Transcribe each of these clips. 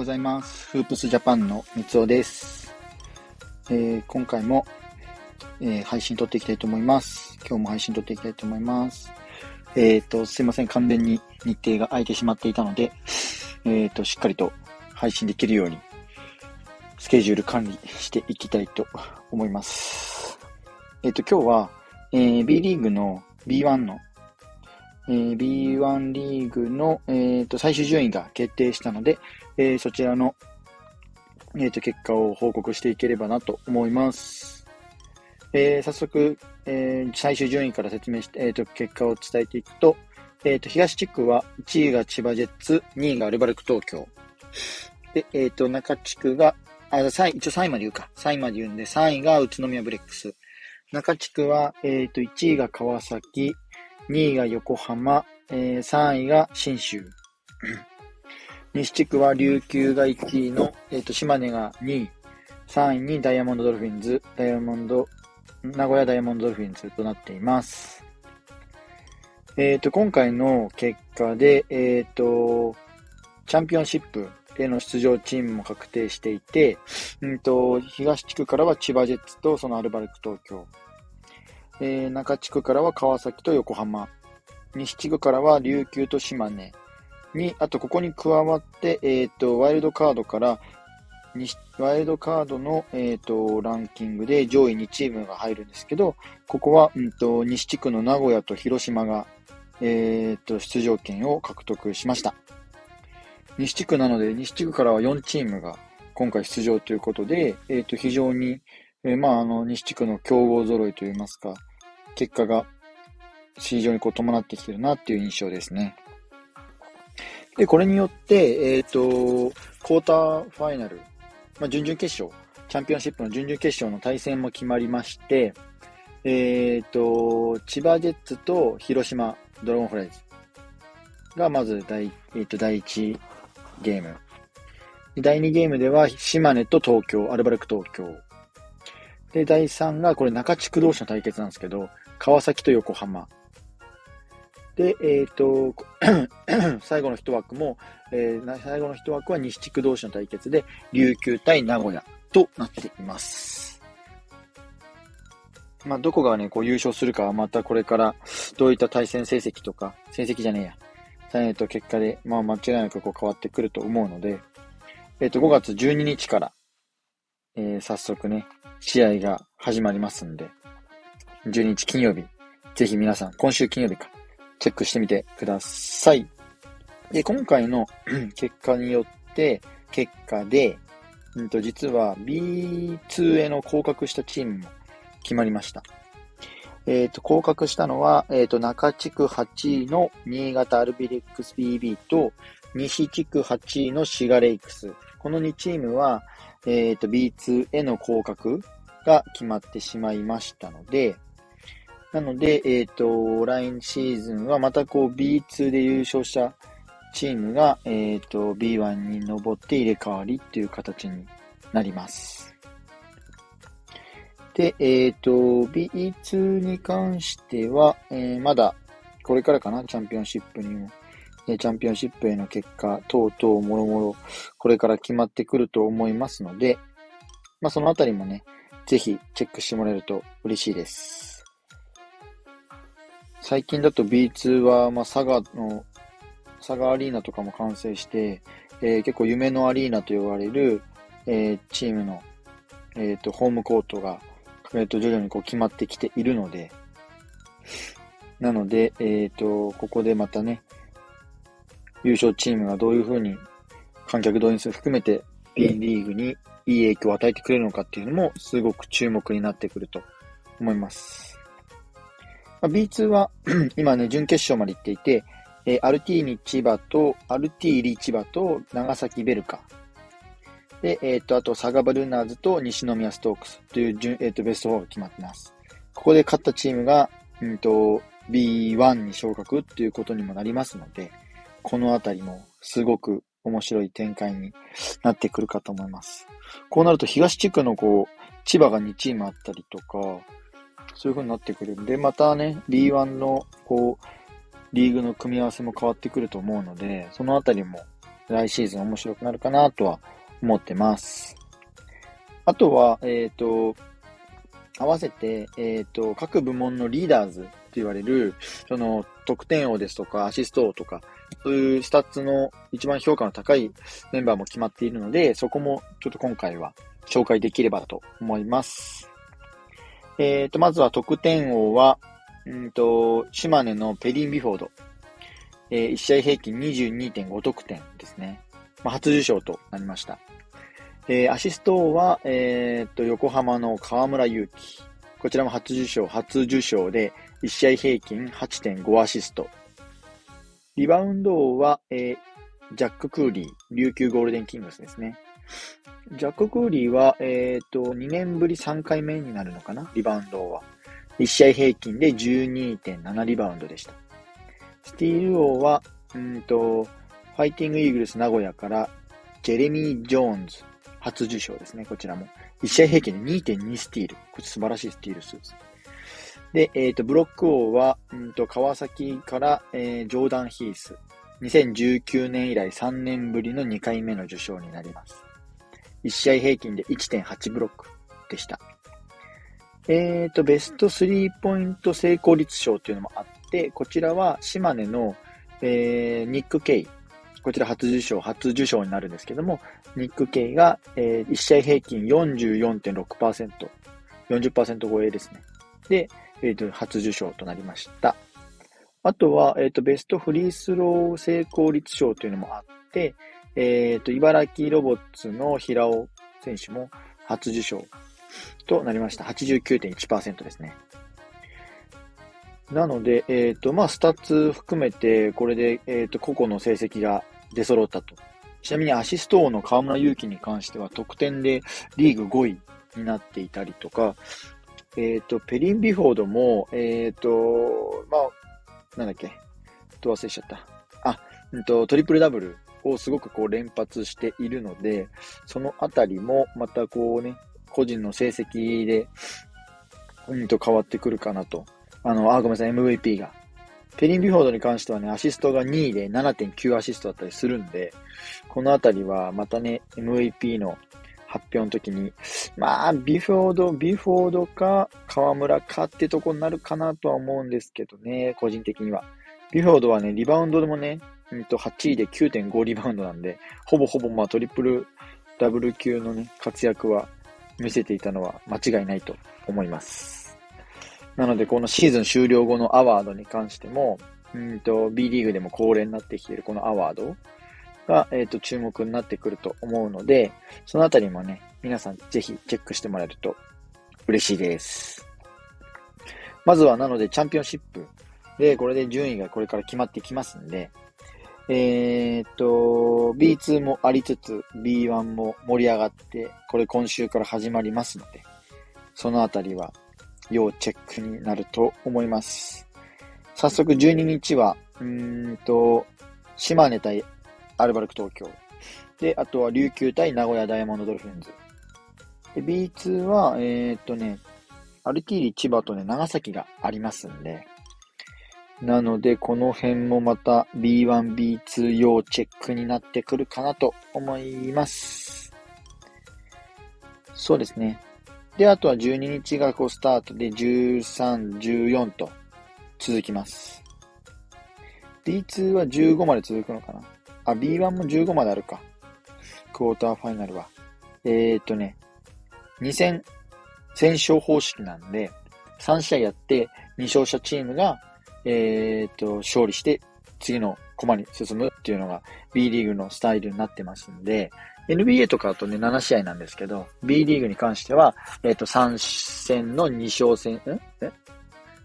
ございます。フープスジャパンの三尾です。えー、今回も、えー、配信撮っていきたいと思います。今日も配信撮っていきたいと思います。えっ、ー、と、すいません。完全に日程が空いてしまっていたので、えっ、と、しっかりと配信できるように、スケジュール管理していきたいと思います。えっ、と、今日は、えー、B リーグの B1 のえー、B1 リーグの、えーと、最終順位が決定したので、えー、そちらの、えーと、結果を報告していければなと思います。えー、早速、えー、最終順位から説明して、えーと、結果を伝えていくと、えー、と東地区は1位が千葉ジェッツ、2位がアルバルク東京。で、えー、と中地区が、あ、3位、一応3位まで言うか。3位まで言うんで、3位が宇都宮ブレックス。中地区は、えー、と1位が川崎、2位が横浜、えー、3位が新州。西地区は琉球が1位の、えっ、ー、と、島根が2位、3位にダイヤモンドドルフィンズ、ダイヤモンド、名古屋ダイヤモンドドルフィンズとなっています。えっ、ー、と、今回の結果で、えっ、ー、と、チャンピオンシップへの出場チームも確定していて、うんと、東地区からは千葉ジェッツとそのアルバルク東京、えー、中地区からは川崎と横浜、西地区からは琉球と島根。に、あとここに加わって、えっ、ー、と、ワイルドカードから、ワイルドカードの、えーと、ランキングで上位2チームが入るんですけど、ここは、うんと、西地区の名古屋と広島が、えーと、出場権を獲得しました。西地区なので、西地区からは4チームが今回出場ということで、えーと、非常に、えー、まあ、あの、西地区の強豪揃いといいますか、結果が非常にこう伴ってきてるなっていう印象ですね。で、これによって、えっ、ー、と、クォーターファイナル、まあ、準々決勝、チャンピオンシップの準々決勝の対戦も決まりまして、えっ、ー、と、千葉ジェッツと広島ドラゴンフライズがまず第、えー、と第1ゲーム。第2ゲームでは島根と東京、アルバルク東京。で、第3がこれ中地区同士の対決なんですけど、川崎と横浜。で、えっ、ー、と、最後の一枠も、えー、最後の一枠は西地区同士の対決で、琉球対名古屋となっています。まあ、どこがね、こう優勝するかはまたこれからどういった対戦成績とか、成績じゃねえや、えっ、と、結果で、まあ、間違いなくこう変わってくると思うので、えっ、ー、と、5月12日から、えー、早速ね、試合が始まりますんで、12日金曜日、ぜひ皆さん、今週金曜日か、チェックしてみてください。で、今回の 結果によって、結果で、うんと、実は B2 への降格したチームも決まりました。えっ、ー、と、降格したのは、えっ、ー、と、中地区8位の新潟アルビレックス BB と、西地区8位のシガレイクス。この2チームは、えっ、ー、と、B2 への降格が決まってしまいましたので、なので、えっ、ー、と、来シーズンはまたこう B2 で優勝したチームが、えっ、ー、と、B1 に登って入れ替わりっていう形になります。で、えっ、ー、と、B2 に関しては、えー、まだこれからかな、チャンピオンシップにも。チャンピオンシップへの結果等々もろもろこれから決まってくると思いますので、まあそのあたりもね、ぜひチェックしてもらえると嬉しいです。最近だと B2 は、まあ、佐賀の、佐賀アリーナとかも完成して、えー、結構夢のアリーナと呼ばれる、えー、チームの、えっ、ー、と、ホームコートが、えっ、と、徐々にこう決まってきているので、なので、えっ、と、ここでまたね、優勝チームがどういうふうに観客動員数含めて B リーグにいい影響を与えてくれるのかっていうのもすごく注目になってくると思います。まあ、B2 は 今ね、準決勝まで行っていて、えー、アルティーニ千葉と、アルティーリ千葉と、長崎ベルカ。で、えっ、ー、と、あと、サガバルーナーズと西宮ストークスという準、えっ、ー、と、ベスト4が決まってます。ここで勝ったチームが、うんと、B1 に昇格っていうことにもなりますので、このあたりもすごく面白い展開になってくるかと思います。こうなると東地区のこう、千葉が2チームあったりとか、そういう風になってくるんで、またね、B1 の、こう、リーグの組み合わせも変わってくると思うので、そのあたりも来シーズン面白くなるかなとは思ってます。あとは、えっ、ー、と、合わせて、えっ、ー、と、各部門のリーダーズと言われる、その、得点王ですとか、アシスト王とか、そういうスタッツの一番評価の高いメンバーも決まっているので、そこもちょっと今回は紹介できればと思います。えっ、ー、と、まずは得点王は、うんと、島根のペリン・ビフォード。えー、1試合平均22.5得点ですね。まあ、初受賞となりました。えー、アシスト王は、えー、と、横浜の河村勇輝。こちらも初受賞、初受賞で、1試合平均8.5アシスト。リバウンド王は、えー、ジャック・クーリー、琉球ゴールデンキングスですね。ジャック・クーリーは、えっ、ー、と、2年ぶり3回目になるのかな？リバウンドは。1試合平均で12.7リバウンドでした。スティール王は、うんと、ファイティングイーグルス名古屋からジェレミー・ジョーンズ、初受賞ですね、こちらも。1試合平均で2.2スティール。これ素晴らしいスティール数です。で、えっ、ー、と、ブロック王は、うんと、川崎から、えー、ジョーダン・ヒース。2019年以来3年ぶりの2回目の受賞になります。1試合平均で1.8ブロックでした。えっ、ー、と、ベスト3ポイント成功率賞というのもあって、こちらは島根の、えー、ニック・ケイ。こちら初受賞、初受賞になるんですけども、ニック・ケイが、えー、1試合平均44.6%、40%超えですね。で、えっ、ー、と、初受賞となりました。あとは、えっ、ー、と、ベストフリースロー成功率賞というのもあって、えっ、ー、と、茨城ロボッツの平尾選手も初受賞となりました。89.1%ですね。なので、えっ、ー、と、まあ、スタッツ含めて、これで、えっ、ー、と、個々の成績が出揃ったと。ちなみにアシスト王の河村勇輝に関しては、得点でリーグ5位になっていたりとか、えっ、と、ペリン・ビフォードも、えっ、と、まあ、なんだっけ、と忘れちゃった。あ、うんと、トリプルダブルをすごくこう連発しているので、そのあたりもまたこうね、個人の成績で、うんと変わってくるかなと。あの、あ、ごめんなさい、MVP が。ペリン・ビフォードに関してはね、アシストが2位で7.9アシストだったりするんで、このあたりはまたね、MVP の発表の時に、まあ、ビフォード、ビフォードか、河村かってとこになるかなとは思うんですけどね、個人的には。ビフォードはね、リバウンドでもね、うんと8位で9.5リバウンドなんで、ほぼほぼまあトリプルダブル級のね、活躍は見せていたのは間違いないと思います。なので、このシーズン終了後のアワードに関しても、うんと、B リーグでも恒例になってきているこのアワードが、えっ、ー、と、注目になってくると思うので、そのあたりもね、皆さんぜひチェックしてもらえると嬉しいです。まずは、なので、チャンピオンシップで、これで順位がこれから決まってきますんで、えー、っと、B2 もありつつ、B1 も盛り上がって、これ今週から始まりますので、そのあたりは要チェックになると思います。早速12日は、うんと、島根対アルバルク東京。で、あとは琉球対名古屋ダイヤモンドドルフィンズ。で、B2 は、えー、っとね、アルティーリ千葉とね、長崎がありますんで、なので、この辺もまた B1、B2 用チェックになってくるかなと思います。そうですね。で、あとは12日がこうスタートで13、14と続きます。B2 は15まで続くのかな？あ、B1 も15まであるか。クォーターファイナルは。えー、っとね、2戦、戦勝方式なんで、3試合やって2勝したチームがえっ、と、勝利して次のコマに進むっていうのが B リーグのスタイルになってますんで、NBA とかだとね、7試合なんですけど、B リーグに関しては、えっ、と、3戦の2勝戦、ん？え？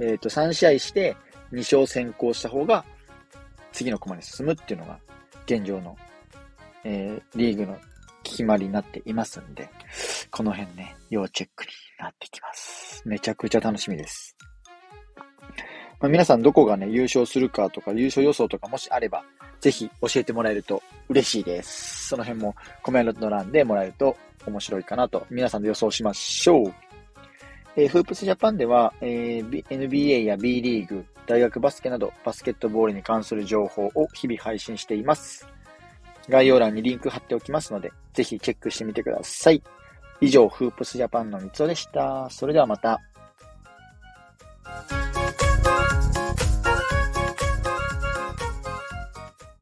えっ、と、3試合して2勝先行した方が次のコマに進むっていうのが現状の、えー、リーグの決まりになっていますんで、この辺ね、要チェックになってきます。めちゃくちゃ楽しみです。まあ、皆さんどこがね、優勝するかとか、優勝予想とかもしあれば、ぜひ教えてもらえると嬉しいです。その辺もコメント欄でもらえると面白いかなと、皆さんで予想しましょう。えー、フープスジャパンでは、えー、NBA や B リーグ、大学バスケなどバスケットボールに関する情報を日々配信しています。概要欄にリンク貼っておきますので、ぜひチェックしてみてください。以上、フープスジャパンの三つおでした。それではまた。